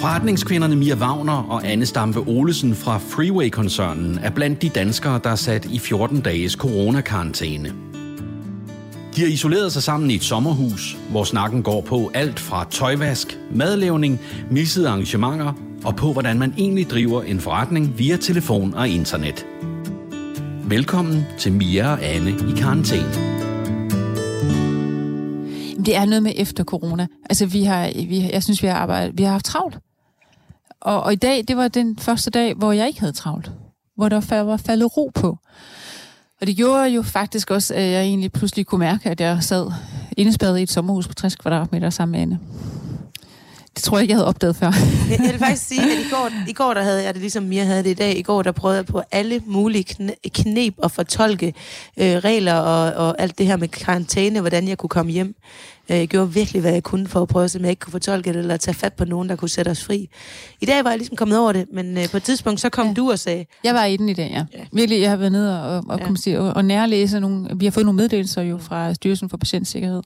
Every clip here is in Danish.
Forretningskvinderne Mia Wagner og Anne Stampe Olesen fra Freeway-koncernen er blandt de danskere, der er sat i 14 dages coronakarantæne. De har isoleret sig sammen i et sommerhus, hvor snakken går på alt fra tøjvask, madlavning, missede arrangementer og på, hvordan man egentlig driver en forretning via telefon og internet. Velkommen til Mia og Anne i karantæne. Det er noget med efter corona. Altså, vi har, vi, jeg synes, vi har arbejdet, vi har haft travlt. Og, og i dag, det var den første dag, hvor jeg ikke havde travlt. Hvor der var faldet ro på. Og det gjorde jo faktisk også, at jeg egentlig pludselig kunne mærke, at jeg sad indespærret i et sommerhus på 60 kvadratmeter sammen med Anne. Det tror jeg ikke, jeg havde opdaget før. jeg, jeg vil faktisk sige, at i går, i går der havde jeg det ligesom Mia havde det i dag. I går der prøvede jeg på alle mulige knep at fortolke øh, regler og, og alt det her med karantæne, hvordan jeg kunne komme hjem. Øh, jeg gjorde virkelig, hvad jeg kunne for at prøve, så jeg ikke kunne fortolke det, eller tage fat på nogen, der kunne sætte os fri. I dag var jeg ligesom kommet over det, men øh, på et tidspunkt, så kom ja. du og sagde... Jeg var i den i dag, ja. ja. Virkelig, jeg har været nede og, og, ja. sige, og, og nærlæse nogle... Vi har fået nogle meddelelser jo fra Styrelsen for Patientsikkerhed.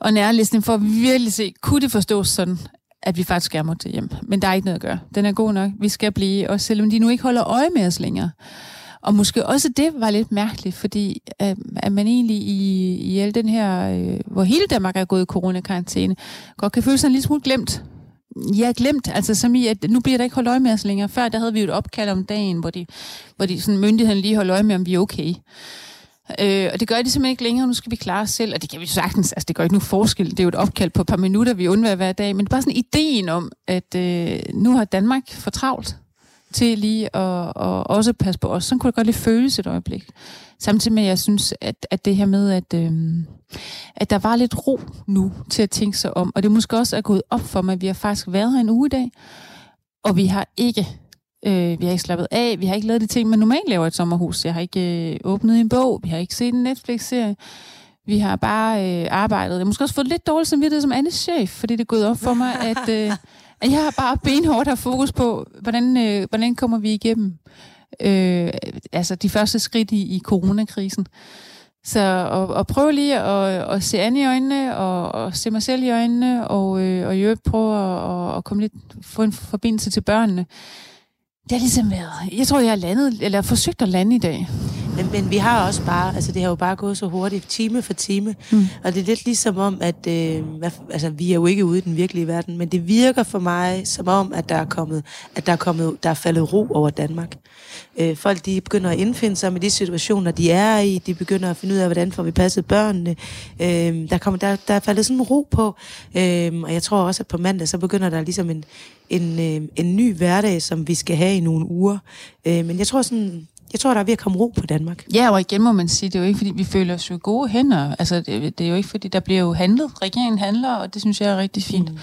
Og nærlæsning for at virkelig se, kunne det forstås sådan, at vi faktisk gerne måtte hjem. Men der er ikke noget at gøre. Den er god nok. Vi skal blive, også selvom de nu ikke holder øje med os længere. Og måske også det var lidt mærkeligt, fordi øh, at man egentlig i, i al den her, øh, hvor hele Danmark er gået i coronakarantæne, godt kan føle sig en lille smule glemt. Ja, glemt. Altså som i, at nu bliver der ikke holdt øje med os længere. Før der havde vi jo et opkald om dagen, hvor, de, hvor de, sådan, myndigheden lige holder øje med, om vi er okay. Øh, og det gør de simpelthen ikke længere, nu skal vi klare os selv, og det kan vi sagtens, altså det gør ikke nogen forskel, det er jo et opkald på et par minutter, vi undværer hver dag, men det er bare sådan ideen om, at øh, nu har Danmark for travlt til lige at, og også passe på os. Sådan kunne det godt lige føles et øjeblik. Samtidig med, at jeg synes, at, at det her med, at, øh, at der var lidt ro nu til at tænke sig om, og det måske også er gået op for mig, at vi har faktisk været her en uge i dag, og vi har ikke Øh, vi har ikke slappet af, vi har ikke lavet de ting, man normalt laver i et sommerhus. Jeg har ikke øh, åbnet en bog, vi har ikke set en Netflix-serie. Vi har bare øh, arbejdet. Jeg har måske også fået lidt dårligt samvittighed som Annes chef, fordi det er gået op for mig, at, øh, at jeg har bare benhårdt har fokus på, hvordan, øh, hvordan kommer vi igennem øh, altså de første skridt i, i coronakrisen. Så og, og prøve lige at, at se Anne i øjnene, og, og se mig selv i øjnene, og, øh, og i øvrigt prøve at, at komme lidt, få en forbindelse til børnene. Det har ligesom været... Jeg tror, jeg har landet, eller forsøgt at lande i dag. Men, men vi har også bare... Altså, det har jo bare gået så hurtigt, time for time. Mm. Og det er lidt ligesom om, at... Øh, altså, vi er jo ikke ude i den virkelige verden, men det virker for mig som om, at der er kommet... At der er, kommet, der er faldet ro over Danmark. Øh, folk, de begynder at indfinde sig med de situationer, de er i. De begynder at finde ud af, hvordan får vi passet børnene. Øh, der, kommer, der, der er faldet sådan en ro på. Øh, og jeg tror også, at på mandag, så begynder der ligesom en, en, øh, en ny hverdag, som vi skal have i nogle uger. Øh, men jeg tror sådan, jeg tror, der er ved at komme ro på Danmark. Ja, og igen må man sige, det er jo ikke, fordi vi føler os jo gode hænder. Altså, det, det er jo ikke, fordi der bliver jo handlet. Regeringen handler, og det synes jeg er rigtig fint. Mm.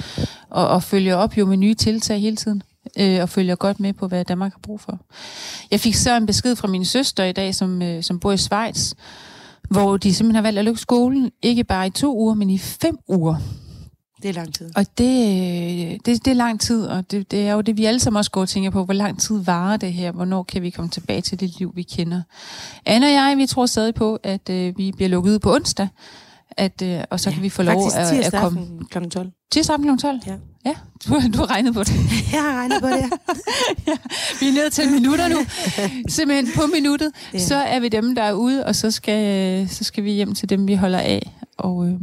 Og, og følger op jo med nye tiltag hele tiden. Øh, og følger godt med på, hvad Danmark har brug for. Jeg fik så en besked fra min søster i dag, som, øh, som bor i Schweiz, hvor de simpelthen har valgt at lukke skolen, ikke bare i to uger, men i fem uger. Det er lang tid. Og det, det, det er lang tid, og det, det er jo det, vi alle sammen også går og tænker på. Hvor lang tid varer det her? Hvornår kan vi komme tilbage til det liv, vi kender? Anne og jeg, vi tror stadig på, at øh, vi bliver lukket ud på onsdag. At, øh, og så ja, kan vi få lov at, at komme... kl. 12. Tirsdag kl. 12? Ja. Ja, du, du har regnet på det. Jeg har regnet på det, ja. ja. Vi er nede til minutter nu. Simpelthen på minuttet. Ja. Så er vi dem, der er ude, og så skal, så skal vi hjem til dem, vi holder af. Og, øh...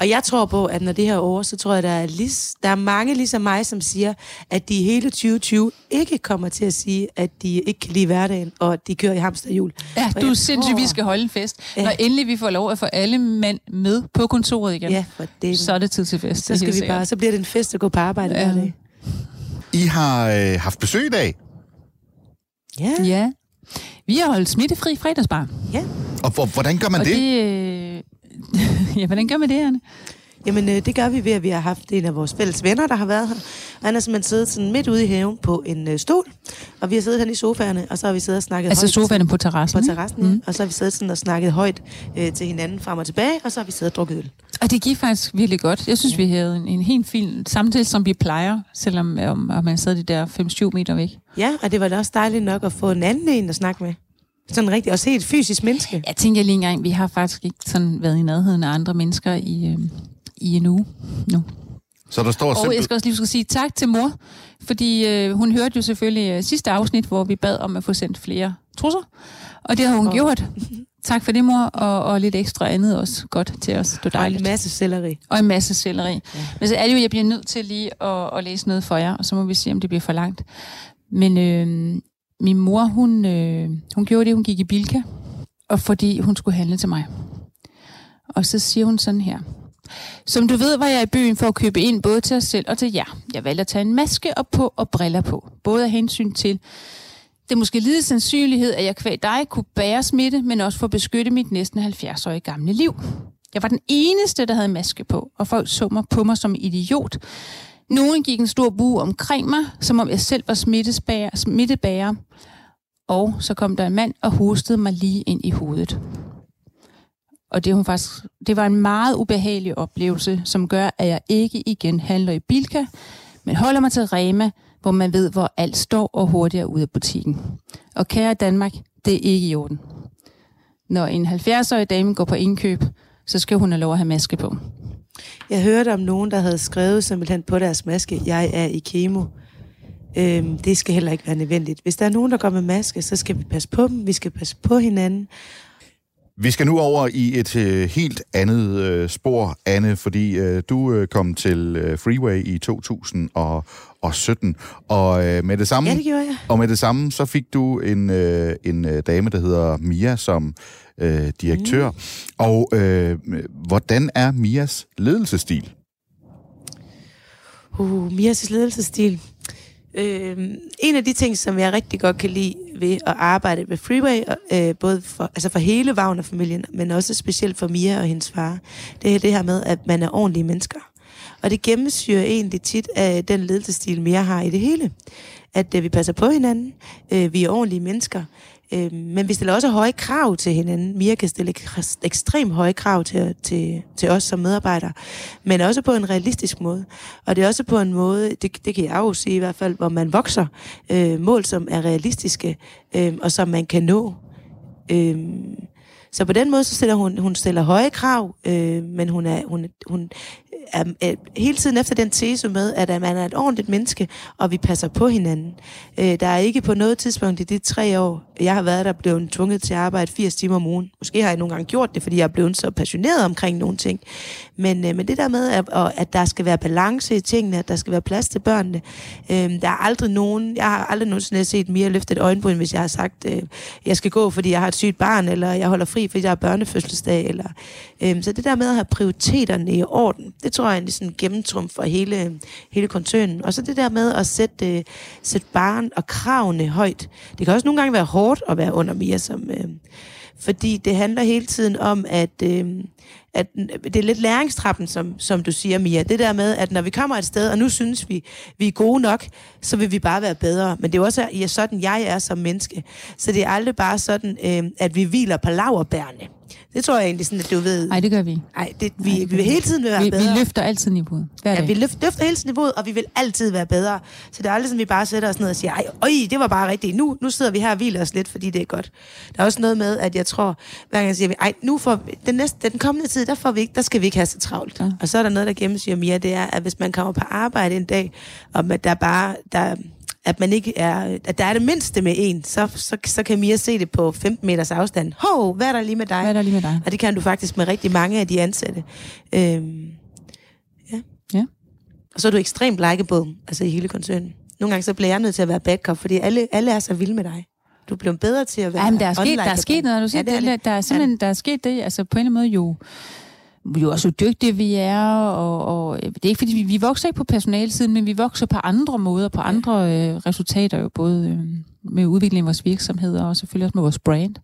og jeg tror på, at når det her er over, så tror jeg, der er, lig, der er mange ligesom mig, som siger, at de hele 2020 ikke kommer til at sige, at de ikke kan lide hverdagen, og at de kører i hamsterhjul. Ja, og du er sindssygt, vi skal holde en fest. Ja. Når endelig vi får lov at få alle mænd med på kontoret igen, ja, for det, så er det tid til fest. Så, skal vi bare, så bliver det en fest at gå på arbejde ja. hver dag. I har øh, haft besøg i dag. Ja. Ja. Vi har holdt smittefri fredagsbar. Ja. Og hvordan gør man og det? det øh, ja, hvordan gør man det, Anne? Jamen, øh, det gør vi ved, at vi har haft en af vores fælles venner, der har været her. Han har simpelthen siddet sådan midt ude i haven på en øh, stol, og vi har siddet her i sofaerne, og så har vi siddet og snakket altså højt. Altså sofaerne på terrassen? På terrassen, mm. og så har vi siddet sådan og snakket højt øh, til hinanden frem og tilbage, og så har vi siddet og drukket øl. Og det gik faktisk virkelig godt. Jeg synes, ja. vi havde en, en helt fin samtale, som vi plejer, selvom om, om man sidder de der 5-7 meter væk. Ja, og det var da også dejligt nok at få en anden en at snakke med. Sådan rigtig, også helt fysisk menneske. Jeg tænker lige engang, vi har faktisk ikke sådan været i nærheden af andre mennesker i, øh, i en uge nu. Så der står Og jeg skal også lige sige tak til mor, fordi øh, hun hørte jo selvfølgelig øh, sidste afsnit, hvor vi bad om at få sendt flere trusser, og det har hun Og- gjort. Tak for det, mor, og, og lidt ekstra andet også godt til os. Det var Og en dejligt. masse selleri. Og en masse selleri. Ja. Men så er det jo, jeg bliver nødt til lige at, at læse noget for jer, og så må vi se, om det bliver for langt. Men øh, min mor, hun, øh, hun gjorde det, hun gik i Bilka, og fordi hun skulle handle til mig. Og så siger hun sådan her. Som du ved, var jeg i byen for at købe ind både til os selv og til jer. Jeg valgte at tage en maske op på og briller på. Både af hensyn til det måske lide sandsynlighed, at jeg kvæg dig kunne bære smitte, men også for at beskytte mit næsten 70-årige gamle liv. Jeg var den eneste, der havde maske på, og folk så mig på mig som idiot. Nogen gik en stor bue omkring mig, som om jeg selv var smittebærer. Og så kom der en mand og hostede mig lige ind i hovedet. Og det, hun faktisk, det var en meget ubehagelig oplevelse, som gør, at jeg ikke igen handler i Bilka, men holder mig til Rema, hvor man ved, hvor alt står og hurtigt ud af butikken. Og kære Danmark, det er ikke i orden. Når en 70-årig dame går på indkøb, så skal hun have lov at have maske på. Jeg hørte om nogen, der havde skrevet simpelthen på deres maske, jeg er i kemo. Øhm, det skal heller ikke være nødvendigt. Hvis der er nogen, der går med maske, så skal vi passe på dem. Vi skal passe på hinanden. Vi skal nu over i et øh, helt andet øh, spor, Anne, fordi øh, du øh, kom til øh, Freeway i 2017, og øh, med det samme... Ja, det jeg. Og med det samme, så fik du en, øh, en øh, dame, der hedder Mia, som øh, direktør. Mm. Og øh, hvordan er Mias ledelsesstil? Uh, Mias ledelsesstil. Øh, en af de ting, som jeg rigtig godt kan lide ved at arbejde med Freeway, øh, både for, altså for hele Wagner-familien, men også specielt for Mia og hendes far, det er det her med, at man er ordentlige mennesker. Og det gennemsyrer egentlig tit af den ledelsesstil, Mia har i det hele. At øh, vi passer på hinanden, øh, vi er ordentlige mennesker, øh, men vi stiller også høje krav til hinanden. Mia kan stille ekstremt høje krav til, til, til os som medarbejdere, men også på en realistisk måde. Og det er også på en måde, det, det kan jeg jo sige i hvert fald, hvor man vokser øh, mål, som er realistiske, øh, og som man kan nå. Øh, så på den måde, så stiller hun, hun stiller høje krav, øh, men hun er, hun, hun er, er hele tiden efter den tese med, at at man er et ordentligt menneske, og vi passer på hinanden. Øh, der er ikke på noget tidspunkt i de tre år, jeg har været der, blevet tvunget til at arbejde 80 timer om ugen. Måske har jeg nogle gange gjort det, fordi jeg er blevet så passioneret omkring nogle ting. Men, øh, men det der med, at, og, at der skal være balance i tingene, at der skal være plads til børnene. Øh, der er aldrig nogen, jeg har aldrig nogensinde set mere løfte et øjenbryn, hvis jeg har sagt, øh, jeg skal gå, fordi jeg har et sygt barn, eller jeg holder fri, fordi jeg har børnefødselsdag. Eller, øh, så det der med at have prioriteterne i orden, det tror jeg ligesom er en sådan gennemtrum for hele, hele koncernen. Og så det der med at sætte, øh, sætte barn og kravene højt. Det kan også nogle gange være hårdt at være under Mia, som, øh, fordi det handler hele tiden om, at, øh, at det er lidt læringstrappen, som, som du siger, Mia. Det der med, at når vi kommer et sted, og nu synes vi, vi er gode nok, så vil vi bare være bedre. Men det er jo også ja, sådan, jeg er som menneske. Så det er aldrig bare sådan, øh, at vi hviler på laverbærene. Det tror jeg egentlig sådan, at du ved. Nej, det gør vi ikke. Nej, det, vi, Ej, vi det gør vil hele tiden være vi, bedre. vi løfter altid niveauet. Hver Ja, dag. vi løfter, løfter hele tiden niveauet, og vi vil altid være bedre. Så det er aldrig sådan, vi bare sætter os ned og siger, ej, øj, det var bare rigtigt. Nu, nu sidder vi her og hviler os lidt, fordi det er godt. Der er også noget med, at jeg tror, hver gang jeg siger, vi, ej, nu får vi, den, næste, den kommende tid, der, får vi ikke, der skal vi ikke have så travlt. Ja. Og så er der noget, der gennemsyrer mere, det er, at hvis man kommer på arbejde en dag, og der bare, der, at man ikke er, at der er det mindste med en, så, så, så kan Mia se det på 15 meters afstand. Hov, hvad er der lige med dig? Hvad er der lige med dig? Og det kan du faktisk med rigtig mange af de ansatte. Øhm, ja. Ja. Og så er du ekstremt likeable, altså i hele koncernen. Nogle gange så bliver jeg nødt til at være backup, fordi alle, alle er så vilde med dig. Du er blevet bedre til at være Ja, men der er sket, der er sket noget, du siger, ja, det er det, der er simpelthen, der er sket det, altså på en eller anden måde jo, jo også hvor dygtige vi er, og, og det er ikke fordi, vi, vi vokser ikke på personalsiden, men vi vokser på andre måder, på andre øh, resultater jo, både øh, med udvikling af vores virksomheder, og selvfølgelig også med vores brand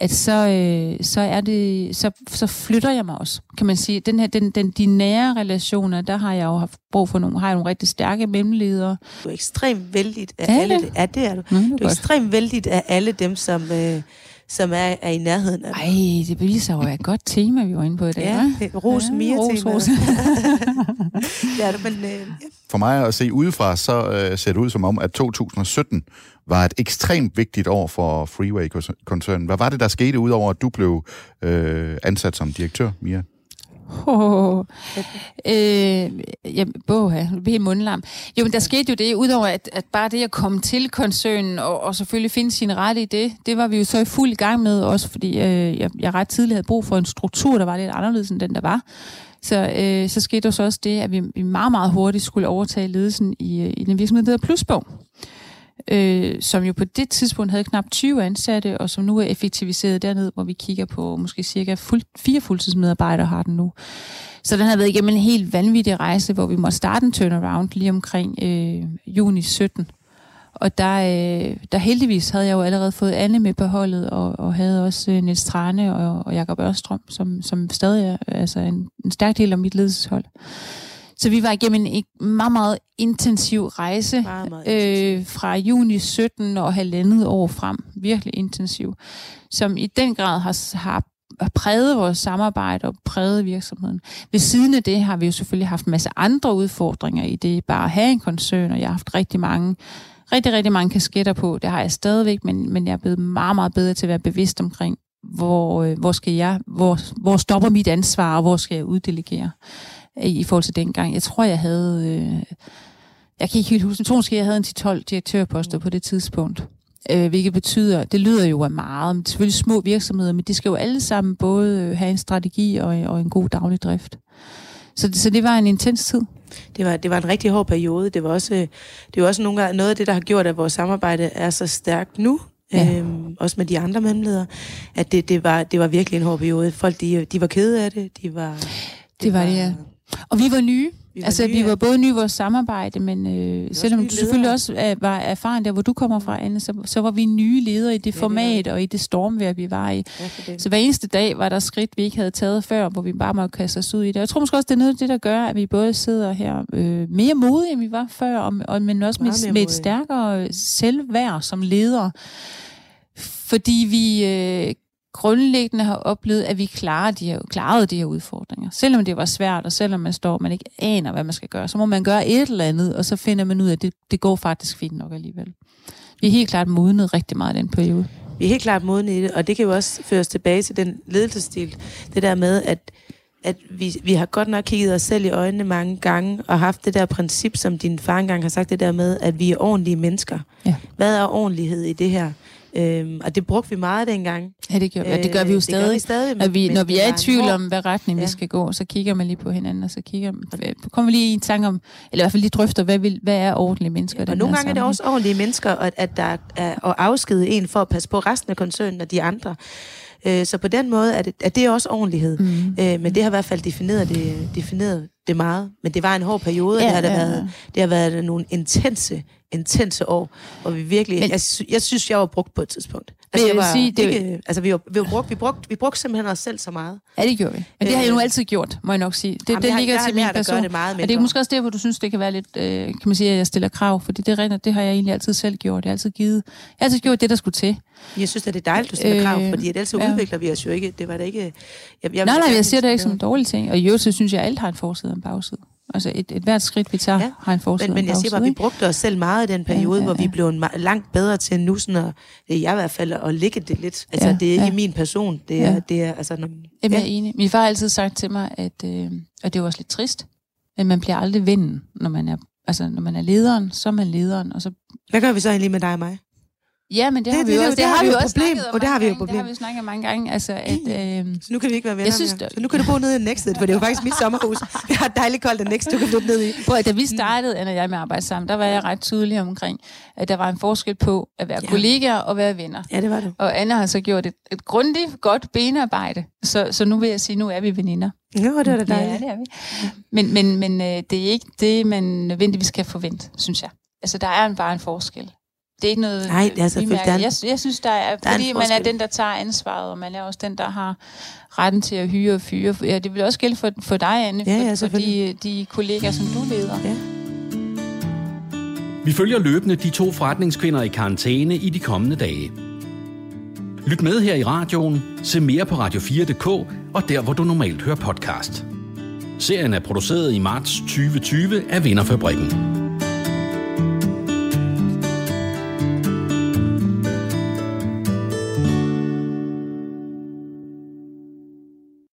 at så, øh, så er det, så, så flytter jeg mig også, kan man sige. Den her, den, den, de nære relationer, der har jeg jo haft brug for nogle, har jeg nogle rigtig stærke mellemledere. Du er ekstremt vældigt af Er alle det? Ja, det er du. Nå, det er Du er ekstremt vældigt af alle dem, som, øh, som er, er i nærheden af. Ej, det beviser jo, at et godt tema, vi var inde på i dag. Ja, det er ros Ja, Mia ros, temaet. ros. det er du, men øh, ja. For mig at se udefra, så øh, ser det ud som om, at 2017 var et ekstremt vigtigt år for Freeway-koncernen. Hvad var det, der skete, udover at du blev øh, ansat som direktør, Mia? Oh, øh, ja, boha, vi mundlam. Jo, men der skete jo det, udover at, at bare det at komme til koncernen og, og selvfølgelig finde sin ret i det, det var vi jo så i fuld gang med, også fordi øh, jeg, jeg ret tidligt havde brug for en struktur, der var lidt anderledes end den, der var. Så, øh, så skete der så også det, at vi, vi meget, meget hurtigt skulle overtage ledelsen i, øh, i den virksomhed, der hedder Plusbog øh, som jo på det tidspunkt havde knap 20 ansatte, og som nu er effektiviseret derned, hvor vi kigger på måske cirka fuld, fire fuldtidsmedarbejdere har den nu. Så den har været igennem en helt vanvittig rejse, hvor vi måtte starte en turnaround lige omkring øh, juni 17. Og der, øh, der heldigvis havde jeg jo allerede fået Anne med på holdet, og, og havde også øh, Niels Trane og, og Jakob Ørstrøm, som, som stadig er altså en, en stærk del af mit ledelseshold. Så vi var igennem en meget, meget intensiv rejse meget, meget intensiv. Øh, fra juni 17 og halvandet år frem. Virkelig intensiv. Som i den grad har, har præget vores samarbejde og præget virksomheden. Ved siden af det har vi jo selvfølgelig haft en masse andre udfordringer i det. Bare at have en koncern, og jeg har haft rigtig mange rigtig, rigtig mange kasketter på. Det har jeg stadigvæk, men, men jeg er blevet meget, meget bedre til at være bevidst omkring, hvor, øh, hvor skal jeg, hvor, hvor stopper mit ansvar, og hvor skal jeg uddelegere i forhold til dengang. Jeg tror, jeg havde... Øh, jeg kan ikke helt huske, jeg tror måske, jeg havde en 10-12 direktørposter på det tidspunkt. Øh, hvilket betyder, det lyder jo af meget, men selvfølgelig små virksomheder, men de skal jo alle sammen både øh, have en strategi og, og en god daglig drift. Så, så det var en intens tid. Det var, det var en rigtig hård periode. Det var også, det var også nogle gange noget af det, der har gjort, at vores samarbejde er så stærkt nu, Ja. Øhm, også med de andre mellemledere, at det, det, var, det var virkelig en hård periode. Folk, de, de var kede af det. De var, det, det var, var det, ja. Og vi var nye. Vi var altså, nye, vi var både nye i vores samarbejde, men øh, selvom du selvfølgelig også er, var erfaren der, hvor du kommer fra, Anne, så, så var vi nye ledere i det ja, format det og i det stormvær, vi var i. Ja, så hver eneste dag var der skridt, vi ikke havde taget før, hvor vi bare måtte kaste os ud i det. Jeg tror måske også, det er noget af det, der gør, at vi både sidder her øh, mere modige, end vi var før, og, og, men også med, med et stærkere selvværd som leder. Fordi vi øh, grundlæggende har oplevet, at vi klarer de her, klarede de her udfordringer. Selvom det var svært, og selvom man står, man ikke aner, hvad man skal gøre, så må man gøre et eller andet, og så finder man ud af, at det, det går faktisk fint nok alligevel. Vi er helt klart modnet rigtig meget i den periode. Vi er helt klart modnet i det, og det kan jo også føres tilbage til den ledelsesstil. Det der med, at at vi, vi har godt nok kigget os selv i øjnene mange gange, og haft det der princip, som din far engang har sagt, det der med, at vi er ordentlige mennesker. Ja. Hvad er ordentlighed i det her? Øhm, og det brugte vi meget dengang. Ja, det gør, øh, det gør vi jo stadig. Det gør vi stadig at vi, når vi er i tvivl om, hvad retning ja. vi skal gå, så kigger man lige på hinanden, og så kigger man, kommer vi lige i en tanke om, eller i hvert fald lige drøfter, hvad, vil, hvad er ordentlige mennesker? Ja, og nogle gange er det også ordentlige mennesker, at, at der er at afskede en for at passe på resten af koncernen og de andre. Øh, så på den måde er det, er det også ordentlighed. Mm. Øh, men det har i hvert fald defineret det, defineret det meget. Men det var en hård periode, ja, det, har ja. været, det har været nogle intense, intense år, hvor vi virkelig... Men, jeg, jeg synes, jeg var brugt på et tidspunkt. Altså, jeg sige, det ikke, altså, vi, var, vi, var brugt, vi, brugte, vi brugte simpelthen os selv så meget. Ja, det gjorde vi. Men det har jeg nu øh, altid gjort, må jeg nok sige. Det, Jamen, det ligger jeg, jeg til min person. Det meget og det er måske også der, hvor du synes, det kan være lidt, øh, kan man sige, at jeg stiller krav, fordi det, rent, det har jeg egentlig altid selv gjort. Jeg har altid givet, jeg har altid gjort det, der skulle til. Jeg synes, at det er dejligt, du stiller øh, krav, fordi ellers ja. udvikler vi os jo ikke. Det var da ikke... Jeg, jeg, nej, nej, jeg ser det ikke som en dårlig ting. Og i øvrigt, så synes jeg, at alt har en forside og en bagside. Altså et, et hvert skridt, vi tager, ja. har en forside Men, men jeg siger bare, vi brugte os selv meget i den periode, ja, ja, ja. hvor vi blev langt bedre til nu, sådan at, jeg i hvert fald, at ligge det lidt. Altså, ja, det er ikke ja. min person. Det er, ja. det er, altså, når, Jamen, ja. jeg er enig. Min far har altid sagt til mig, at, øh, at det var også lidt trist, men man bliver aldrig vennen, når man er Altså, når man er lederen, så er man lederen, og så... Hvad gør vi så egentlig med dig og mig? Ja, men det, det har vi jo også, det, det har vi jo problem, og det har vi jo problem. Det har vi jo snakket mange gange. Altså, at, øh, så nu kan vi ikke være venner synes, mere. Så nu kan du bo nede i Nexted, for det er jo faktisk mit sommerhus. Det har dejligt koldt at Next, du kan flytte ned i. Prøv, da vi startede, Anna og jeg med at arbejde sammen, der var jeg ret tydelig omkring, at der var en forskel på at være ja. kollegaer og være venner. Ja, det var det. Og Anna har så gjort et, et grundigt, godt benarbejde. Så, så nu vil jeg sige, nu er vi veninder. Ja, det er da dejligt. Ja, det er vi. Men, men, men øh, det er ikke det, man nødvendigvis kan forvente, synes jeg. Altså, der er bare en forskel. Det er ikke noget, Nej, det er selvfølgelig jeg, jeg synes, der er, der fordi er man er den, der tager ansvaret, og man er også den, der har retten til at hyre og fyre. Ja, det vil også gælde for, for dig, Anne, ja, ja, for, for de, de kollegaer, som du leder. Ja. Vi følger løbende de to forretningskvinder i karantæne i de kommende dage. Lyt med her i radioen, se mere på radio4.dk og der, hvor du normalt hører podcast. Serien er produceret i marts 2020 af Vinderfabrikken.